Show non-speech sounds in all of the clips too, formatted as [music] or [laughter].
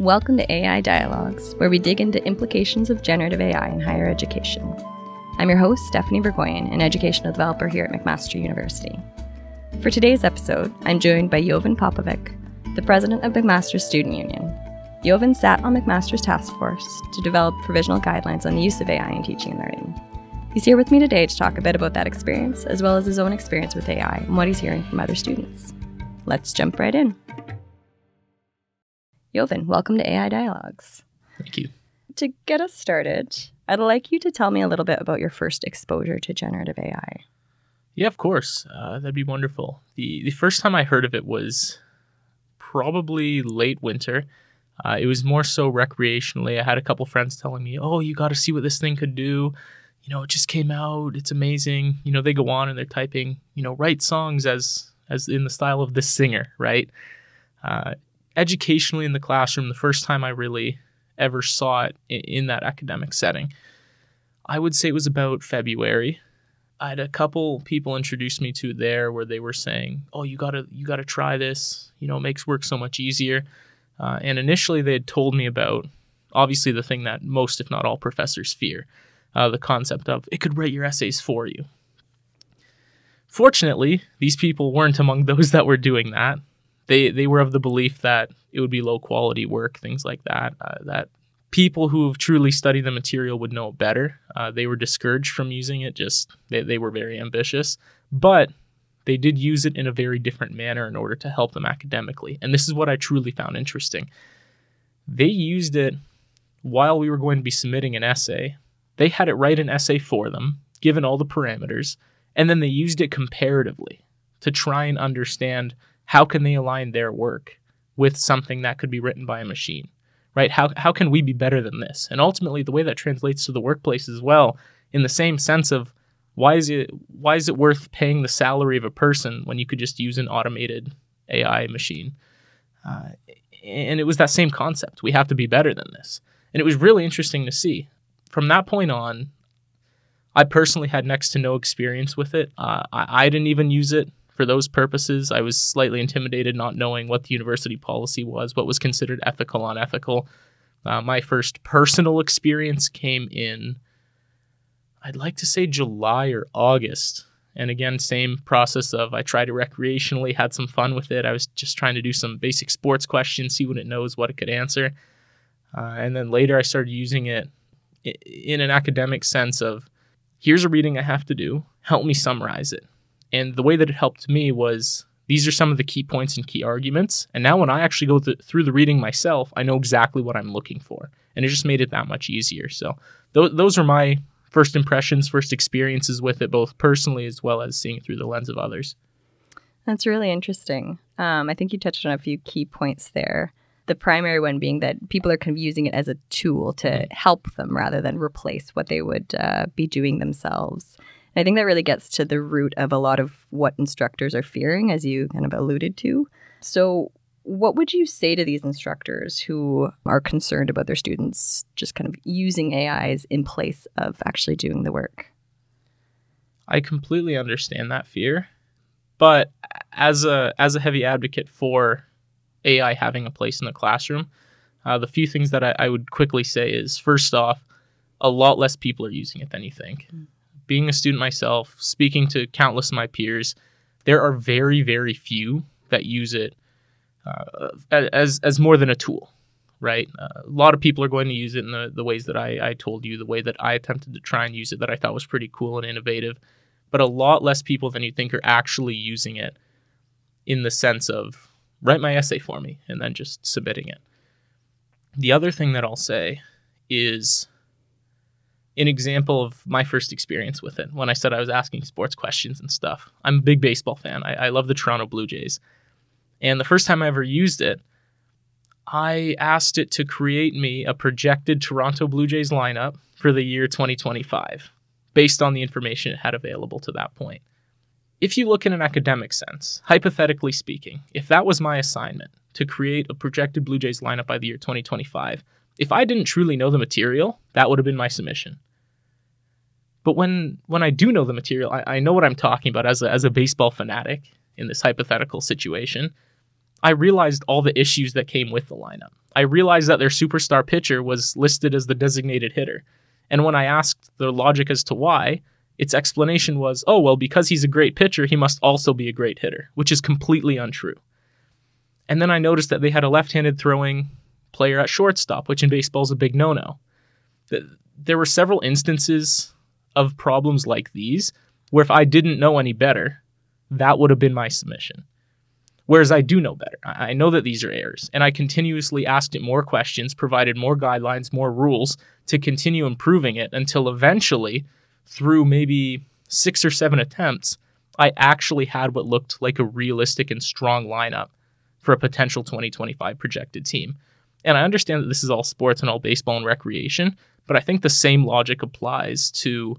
Welcome to AI Dialogues, where we dig into implications of generative AI in higher education. I'm your host, Stephanie Burgoyne, an educational developer here at McMaster University. For today's episode, I'm joined by Jovan Popovic, the president of McMaster's Student Union. Jovan sat on McMaster's task force to develop provisional guidelines on the use of AI in teaching and learning. He's here with me today to talk a bit about that experience, as well as his own experience with AI and what he's hearing from other students. Let's jump right in. Jovan, welcome to AI Dialogues. Thank you. To get us started, I'd like you to tell me a little bit about your first exposure to generative AI. Yeah, of course. Uh, that'd be wonderful. The, the first time I heard of it was probably late winter. Uh, it was more so recreationally. I had a couple friends telling me, "Oh, you got to see what this thing could do." You know, it just came out. It's amazing. You know, they go on and they're typing, you know, write songs as as in the style of this singer, right? Uh, educationally in the classroom, the first time I really ever saw it in, in that academic setting, I would say it was about February. I had a couple people introduce me to there where they were saying, "Oh, you gotta you gotta try this. You know, it makes work so much easier." Uh, and initially, they had told me about obviously the thing that most, if not all, professors fear: uh, the concept of it could write your essays for you. Fortunately, these people weren't among [laughs] those that were doing that they they were of the belief that it would be low quality work, things like that. Uh, that people who have truly studied the material would know better. Uh, they were discouraged from using it. Just they, they were very ambitious, but they did use it in a very different manner in order to help them academically. And this is what I truly found interesting. They used it while we were going to be submitting an essay. They had it write an essay for them, given all the parameters, and then they used it comparatively to try and understand how can they align their work with something that could be written by a machine right? How, how can we be better than this? And ultimately the way that translates to the workplace as well in the same sense of why is it why is it worth paying the salary of a person when you could just use an automated ai machine? Uh, and it was that same concept. We have to be better than this. And it was really interesting to see. From that point on i personally had next to no experience with it. Uh, I, I didn't even use it for those purposes, I was slightly intimidated not knowing what the university policy was, what was considered ethical, unethical. Uh, my first personal [laughs] experience came in, I'd like to say July or August. And again, same process of I tried it recreationally, had some fun with it. I was just trying to do some basic sports questions, see what it knows, what it could answer. Uh, and then later I started using it in an academic sense of here's a reading I have to do, help me summarize it. And the way that it helped me was these are some of the key points and key arguments. And now when I actually go th- through the reading myself, I know exactly what I'm looking for. And it just made it that much easier. So th- those are my first impressions, first experiences with it, both personally as well as seeing it through the lens of others. That's really interesting. Um, I think you touched on a few key points there. The primary one being that people are kind of using it as a tool to mm-hmm. help them rather than replace what they would uh, be doing themselves. I think that really gets to the root of a lot of what instructors are fearing, as you kind of alluded to. So, what would you say to these instructors who are concerned about their students just kind of using AIs in place of actually doing the work? I completely understand that fear, but as a as a heavy advocate for AI having a place in the classroom, uh, the few things that I, I, would quickly say is first off, a lot less people are using it than you think. Mm being a student myself, speaking to countless of my peers, there are very, very few that use it uh, as as more than a tool, right? Uh, a lot of people are going to use it in the, the ways that I, I told you, the way that I attempted to try and use it that I thought was pretty cool and innovative, but a lot less people than you think are actually using it in the sense of write my essay for me and then just submitting it. The other thing that I'll say is an example of my first experience with it when I said I was asking sports questions and stuff. I'm a big baseball fan. I, I love the Toronto Blue Jays. And the first time I ever used it, I asked it to create me a projected Toronto Blue Jays lineup for the year 2025 based on the information it had available to that point. If you look in an academic sense, hypothetically speaking, if that was my assignment to create a projected Blue Jays lineup by the year 2025, if I didn't truly know the material, that would have been my submission. But when when I do know the material, I, I know what I'm talking about as a, as a baseball fanatic in this hypothetical situation. I realized all the issues that came with the lineup. I realized that their superstar pitcher was listed as the designated hitter. And when I asked the logic as to why, its explanation was, oh, well, because he's a great pitcher, he must also be a great hitter, which is completely untrue. And then I noticed that they had a left handed throwing player at shortstop, which in baseball is a big no no. There were several instances of problems like these where if I didn't know any better, that would have been my submission. Whereas I do know better. I know that these are errors, and I continuously asked it more questions, provided more guidelines, more rules to continue improving it until eventually, through maybe six or seven attempts, I actually had what looked like a realistic and strong lineup for a potential 2025 projected team. And I understand that this is all sports and all baseball and recreation, but I think the same logic applies to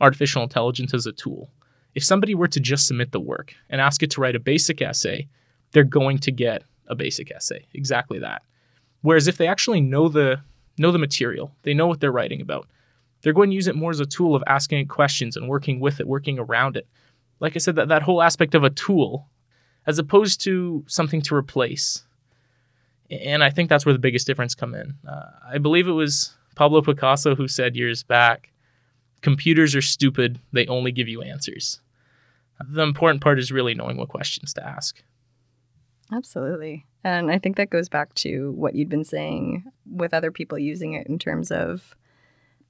artificial intelligence as a tool. If somebody were to just submit the work and ask it to write a basic essay, they're going to get a basic essay. Exactly that. Whereas if they actually know the know the material, they know what they're writing about, they're going to use it more as a tool of asking it questions and working with it, working around it. Like I said, that, that whole aspect of a tool, as opposed to something to replace. And I think that's where the biggest difference come in. Uh, I believe it was Pablo Picasso who said years back, computers are stupid, they only give you answers. The important part is really knowing what questions to ask. Absolutely. And I think that goes back to what you'd been saying with other people using it in terms of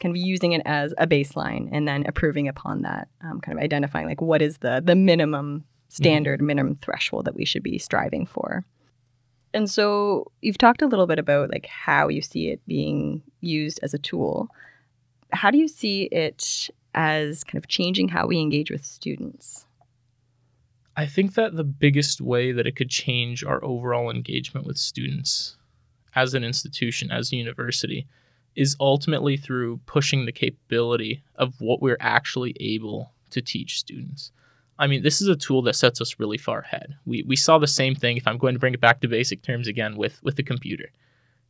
kind of using it as a baseline and then approving upon that, um, kind of identifying like what is the the minimum standard, mm-hmm. minimum threshold that we should be striving for. And so you've talked a little bit about like how you see it being used as a tool. How do you see it as kind of changing how we engage with students? I think that the biggest way that it could change our overall engagement with students as an institution, as a university, is ultimately through pushing the capability of what we're actually able to teach students. I mean, this is a tool that sets us really far ahead. We, we saw the same thing, if I'm going to bring it back to basic terms again, with, with the computer.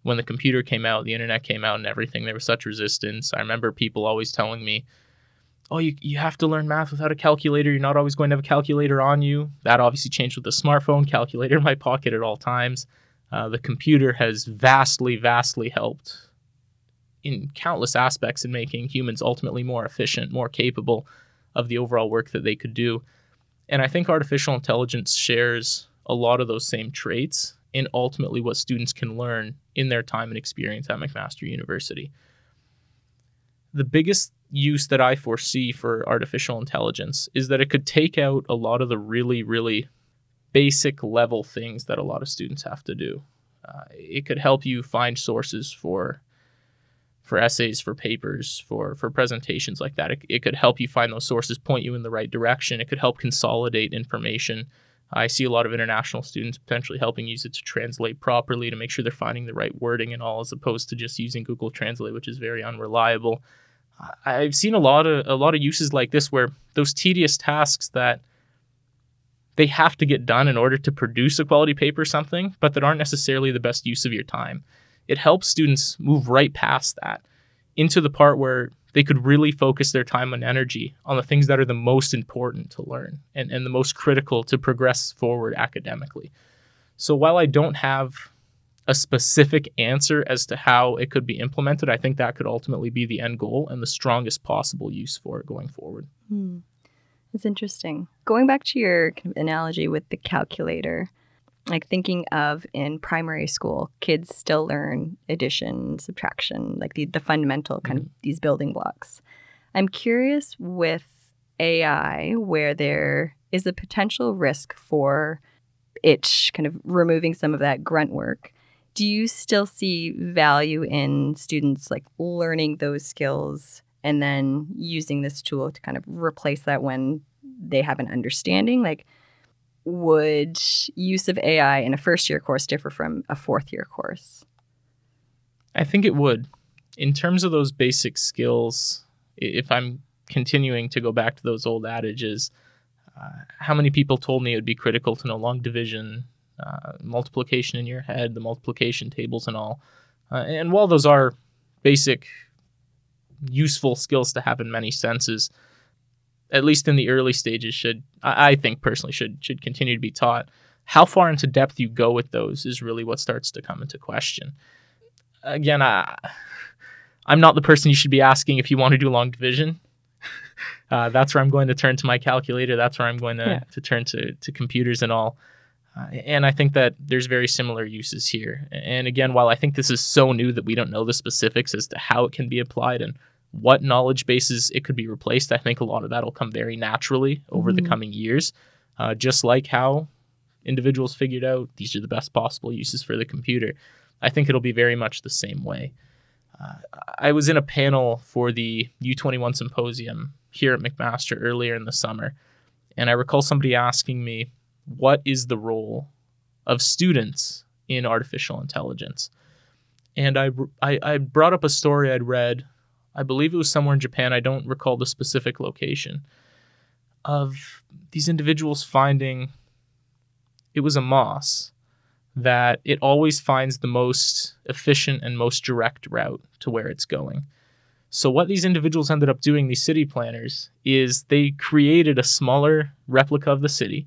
When the computer came out, the internet came out, and everything, there was such resistance. I remember people always telling me, oh, you, you have to learn math without a calculator. You're not always going to have a calculator on you. That obviously changed with the smartphone, calculator in my pocket at all times. Uh, the computer has vastly, vastly helped in countless aspects in making humans ultimately more efficient, more capable of the overall work that they could do. And I think artificial intelligence shares a lot of those same traits in ultimately what students can learn in their time and experience at McMaster University. The biggest use that I foresee for artificial intelligence is that it could take out a lot of the really, really basic level things that a lot of students have to do. Uh, it could help you find sources for for essays, for papers, for for presentations like that. It, it could help you find those sources, point you in the right direction. It could help consolidate information. I see a lot of international students potentially helping use it to translate properly to make sure they're finding the right wording and all, as opposed to just using Google Translate, which is very unreliable. I've seen a lot of a lot of uses like this where those tedious tasks that they have to get done in order to produce a quality paper or something, but that aren't necessarily the best use of your time. It helps students move right past that into the part where they could really focus their time and energy on the things that are the most important to learn and, and the most critical to progress forward academically. So while I don't have a specific answer as to how it could be implemented, I think that could ultimately be the end goal and the strongest possible use for it going forward. Hmm. It's interesting. Going back to your kind of analogy with the calculator, like thinking of in primary school, kids still learn addition, subtraction, like the, the fundamental kind mm-hmm. of these building blocks. I'm curious with AI where there is a potential risk for it kind of removing some of that grunt work do you still see value in students like learning those skills and then using this tool to kind of replace that when they have an understanding like would use of ai in a first year course differ from a fourth year course i think it would in terms of those basic skills if i'm continuing to go back to those old adages uh, how many people told me it would be critical to know long division uh, multiplication in your head, the multiplication tables and all. Uh, and while those are basic, useful skills to have in many senses, at least in the early stages, should I, I think personally should should continue to be taught. how far into depth you go with those is really what starts to come into question. Again, I, I'm not the person you should be asking if you want to do long division. Uh, that's where I'm going to turn to my calculator. That's where I'm going to, Yeah. to turn to, to computers and all. Uh, and I think that there's very similar uses here. And again, while I think this is so new that we don't know the specifics as to how it can be applied and what knowledge bases it could be replaced, I think a lot of that will come very naturally over the Mhm. coming years. Uh, just like how individuals figured out these are the best possible uses for the computer. I think it'll be very much the same way. Uh, I was in a panel for the U21 symposium here at McMaster earlier in the summer, and I recall somebody asking me, What is the role of students in artificial intelligence? And I, I, I brought up a story I'd read, I believe it was somewhere in Japan, I don't recall the specific location, of these individuals finding it was a moss that it always finds the most efficient and most direct route to where it's going. So what these individuals ended up doing, these city planners, is they created a smaller replica of the city,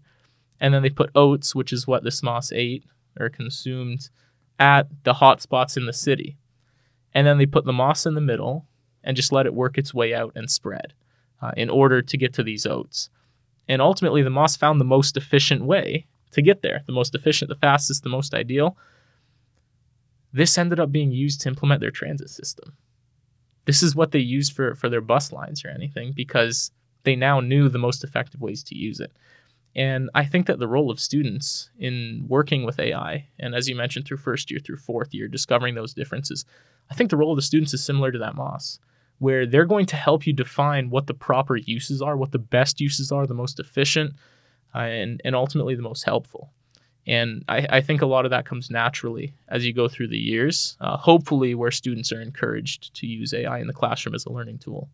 and then they put oats, which is what this moss ate or consumed, at the hot spots in the city. And then they put the moss in the middle and just let it work its way out and spread uh, in order to get to these oats. And ultimately, the moss found the most efficient way to get there the most efficient, the fastest, the most ideal. This ended up being used to implement their transit system. This is what they used for, for their bus lines or anything because they now knew the most effective ways to use it. And I think that the role of students in working with AI, and as you mentioned, through first year through fourth year, discovering those differences, I think the role of the students is similar to that Moss, where they're going to help you define what the proper uses are, what the best uses are, the most efficient, uh, and, and ultimately the most helpful. And I, I think a lot of that comes naturally as you go through the years, uh, hopefully, where students are encouraged to use AI in the classroom as a learning tool.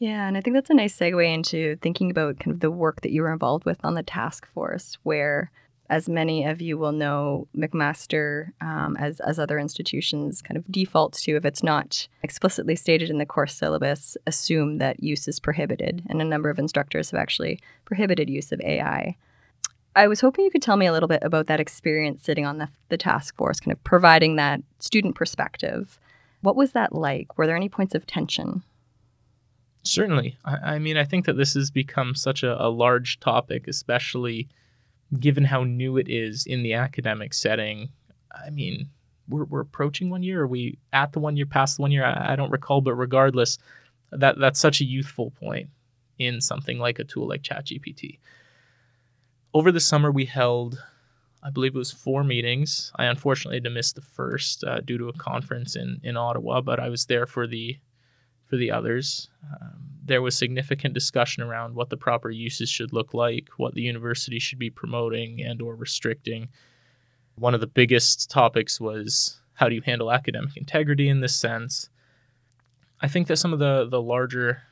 Yeah, and I think that's a nice segue into thinking about kind of the work that you were involved with on the task force, where, as many of you will know, McMaster, um, as as other institutions, kind of defaults to if it's not explicitly stated in the course syllabus, assume that use is prohibited, and a number of instructors have actually prohibited use of AI. I was hoping you could tell me a little bit about that experience sitting on the, the task force, kind of providing that student perspective. What was that like? Were there any points of tension? Certainly. I, I mean, I think that this has become such a, a large topic, especially given how new it is in the academic setting. I mean, we're, we're approaching one year. Are we at the one year, past the one year? I, I don't recall, but regardless, that that's such a youthful point in something like a tool like ChatGPT. Over the summer, we held, I believe it was four meetings. I unfortunately had to miss the first uh, due to a conference in, in Ottawa, but I was there for the for the others. Um, there was significant discussion around what the proper uses should look like, what the university should be promoting and or restricting. One of the biggest topics was how do you handle academic integrity in this sense? I think that some of the the larger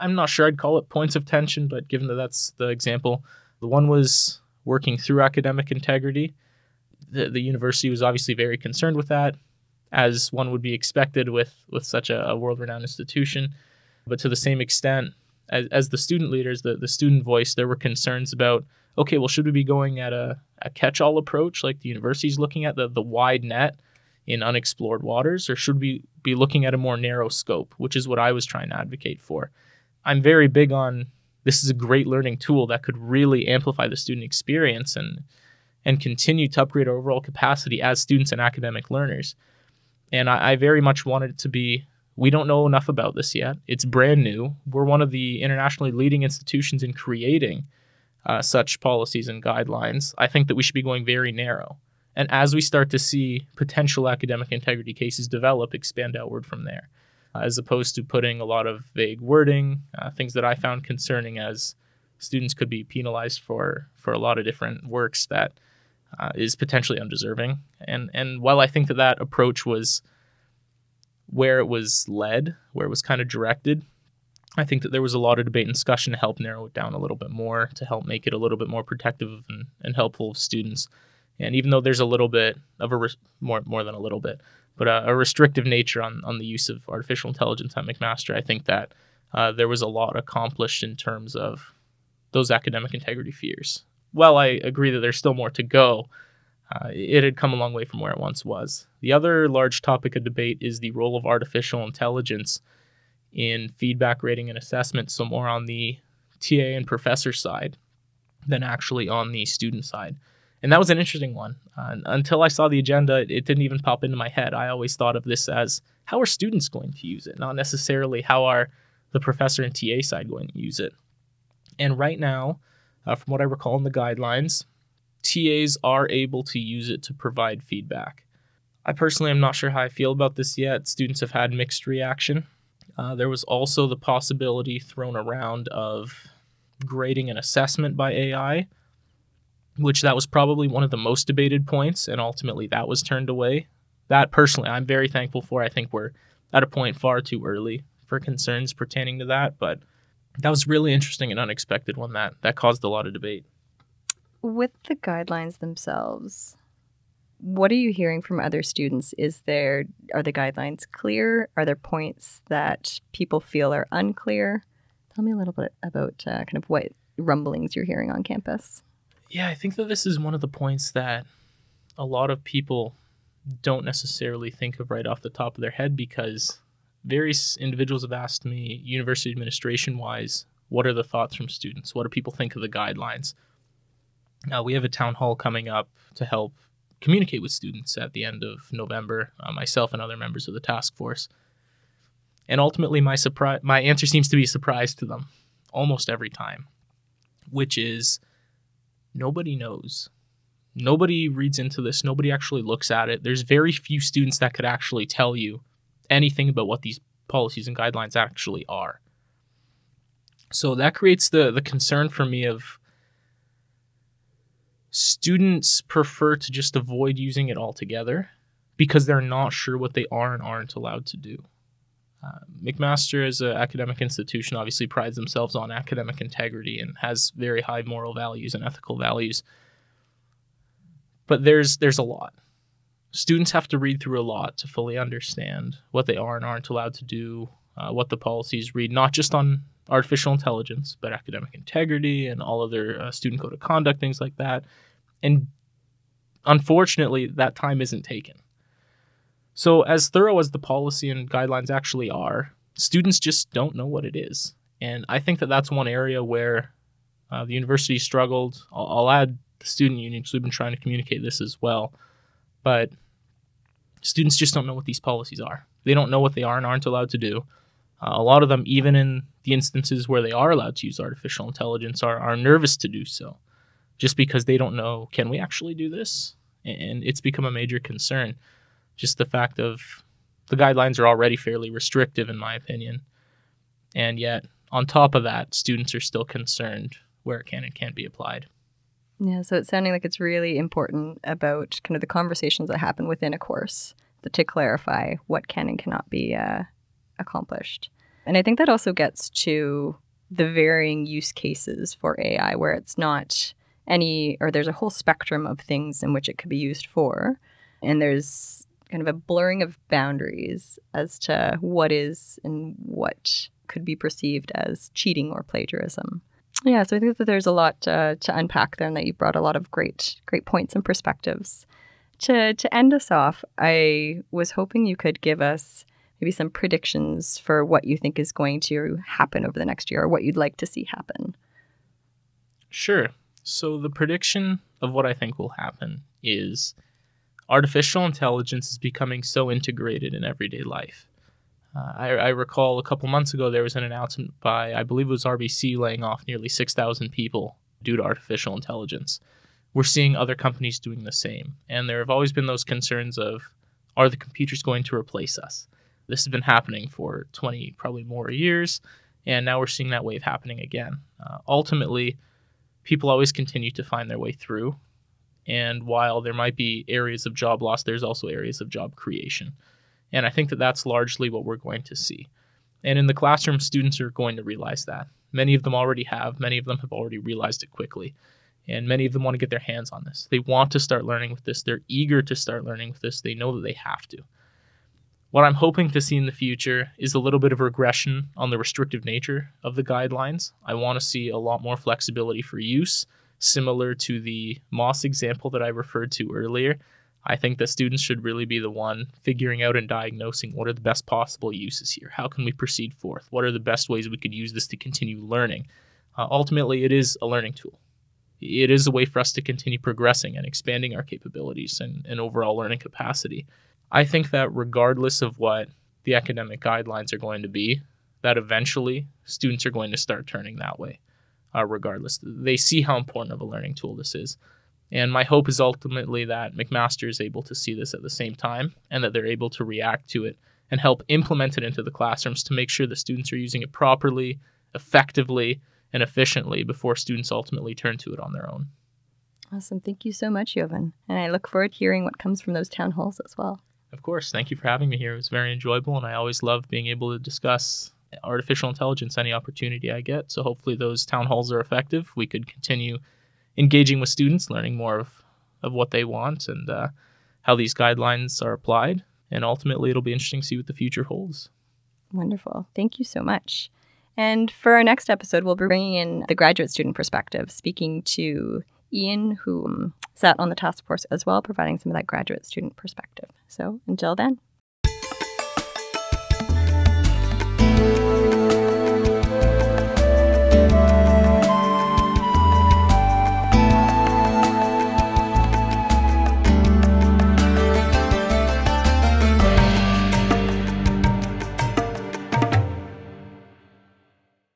I'm not sure I'd call it points of tension, but given that that's the example, the one was working through academic integrity. The, the university was obviously very concerned with that as one would be expected with with such a, a world-renowned institution. But to the same extent, as, as the student leaders, the, the student voice, there were concerns about, okay, well, should we be going at a, a catch-all approach like the university's looking at, the, the wide net in unexplored waters, or should we be looking at a more narrow scope, which is what I was trying to advocate for. I'm very big on this is a great learning tool that could really amplify the student experience and and continue to upgrade our overall capacity as students and academic learners. And I, I very much wanted it to be we don't know enough about this yet. It's brand new. We're one of the internationally leading institutions in creating uh, such policies and guidelines. I think that we should be going very narrow. And as we start to see potential academic integrity cases develop, expand outward from there, uh, as opposed to putting a lot of vague wording, uh, things that I found concerning as students could be penalized for for a lot of different works that uh, is potentially undeserving. And and while I think that that approach was where it was led, where it was kind of directed, I think that there was a lot of debate and discussion to help narrow it down a little bit more, to help make it a little bit more protective and, and helpful of students. And even though there's a little bit of a more more than a little bit, but a, a, restrictive nature on on the use of artificial intelligence at McMaster, I think that uh, there was a lot accomplished in terms of those academic integrity fears. Well, I agree that there's still more to go. Uh, it had come a long way from where it once was. The other large topic of debate is the role of artificial intelligence in feedback rating and assessment, so more on the TA and professor side than actually on the student side. And that was an interesting one. Uh, until I saw the agenda, it, it didn't even pop into my head. I always thought of this as how are students going to use it, not necessarily how are the professor and TA side going to use it. And right now, uh, from what I recall in the guidelines, TAs are able to use it to provide feedback. I personally am not sure how I feel about this yet. Students have had mixed reaction. Uh, there was also the possibility thrown around of grading an assessment by AI, which that was probably one of the most debated points, and ultimately that was turned away. That personally, I'm very thankful for. I think we're at a point far too early for concerns pertaining to that, but that was really interesting and unexpected one that that caused a lot of debate. With the guidelines themselves, what are you hearing from other students? Is there are the guidelines clear? Are there points that people feel are unclear? Tell me a little bit about uh, kind of what rumblings you're hearing on campus. Yeah, I think that this is one of the points that a lot of people don't necessarily think of right off the top of their head because various individuals have asked me, university administration wise, what are the thoughts from students? What do people think of the guidelines? Uh, we have a town hall coming up to help communicate with students at the end of November, uh, myself and other members of the task force. And ultimately, my surprise, my answer seems to be a surprise to them almost every time, which is nobody knows. Nobody reads into this. Nobody actually looks at it. There's very few students that could actually tell you anything about what these policies and guidelines actually are. So that creates the the concern for me of students prefer to just avoid using it altogether because they're not sure what they are and aren't allowed to do. Uh, McMaster, as an academic institution, obviously prides themselves on academic integrity and has very high moral values and ethical values. But there's there's a lot. Students have to read through a lot to fully understand what they are and aren't allowed to do, uh, what the policies read, not just on artificial intelligence, but academic integrity and all other uh, student code of conduct, things like that. And unfortunately, that time isn't taken. So, as thorough as the policy and guidelines actually are, students just don't know what it is. And I think that that's one area where uh, the university struggled. I'll, I'll add the student union because we've been trying to communicate this as well. But students just don't know what these policies are. They don't know what they are and aren't allowed to do. Uh, a lot of them, even in the instances where they are allowed to use artificial intelligence, are, are nervous to do so just because they don't know can we actually do this? And it's become a major concern just the fact of the guidelines are already fairly restrictive, in my opinion. And yet, on top of that, students are still concerned where it can and can't be applied. Yeah, so it's sounding like it's really important about kind of the conversations that happen within a course to clarify what can and cannot be uh, accomplished. And I think that also gets to the varying use cases for AI, where it's not any, or there's a whole spectrum of things in which it could be used for. And there's kind of a blurring of boundaries as to what is and what could be perceived as cheating or plagiarism. Yeah, so I think that there's a lot uh, to unpack there, and that you brought a lot of great, great points and perspectives. To to end us off, I was hoping you could give us maybe some predictions for what you think is going to happen over the next year, or what you'd like to see happen. Sure. So the prediction of what I think will happen is artificial intelligence is becoming so integrated in everyday life. Uh, I, I, recall a couple months ago there was an announcement by, I believe it was RBC, laying off nearly 6,000 people due to artificial intelligence. We're seeing other companies doing the same. And there have always been those concerns of are the computers going to replace us? This has been happening for 20, probably more years. And now we're seeing that wave happening again. Uh, ultimately, people always continue to find their way through. And while there might be areas of job loss, there's also areas of job creation. And I think that that's largely what we're going to see. And in the classroom, students are going to realize that. Many of them already have, many of them have already realized it quickly. And many of them want to get their hands on this. They want to start learning with this. They're eager to start learning with this. They know that they have to. What I'm hoping to see in the future is a little bit of regression on the restrictive nature of the guidelines. I want to see a lot more flexibility for use, similar to the Moss example that I referred to earlier. I think that students should really be the one figuring out and diagnosing what are the best possible uses here. How can we proceed forth? What are the best ways we could use this to continue learning? Uh, ultimately, it is a learning tool. It is a way for us to continue progressing and expanding our capabilities and, and overall learning capacity. I think that regardless of what the academic guidelines are going to be, that eventually students are going to start turning that way, uh, regardless. They see how important of a learning tool this is. And my hope is ultimately that McMaster is able to see this at the same time and that they're able to react to it and help implement it into the classrooms to make sure the students are using it properly, effectively, and efficiently before students ultimately turn to it on their own. Awesome. Thank you so much, Jovan. And I look forward to hearing what comes from those town halls as well. Of course. Thank you for having me here. It was very enjoyable, and I always love being able to discuss artificial intelligence any opportunity I get. So hopefully those town halls are effective. We could continue engaging with students, learning more of, of what they want and uh, how these guidelines are applied. And ultimately, it'll be interesting to see what the future holds. Wonderful. Thank you so much. And for our next episode, we'll be bringing in the graduate student perspective, speaking to Ian, who um, sat on the task force as well, providing some of that graduate student perspective. So until then.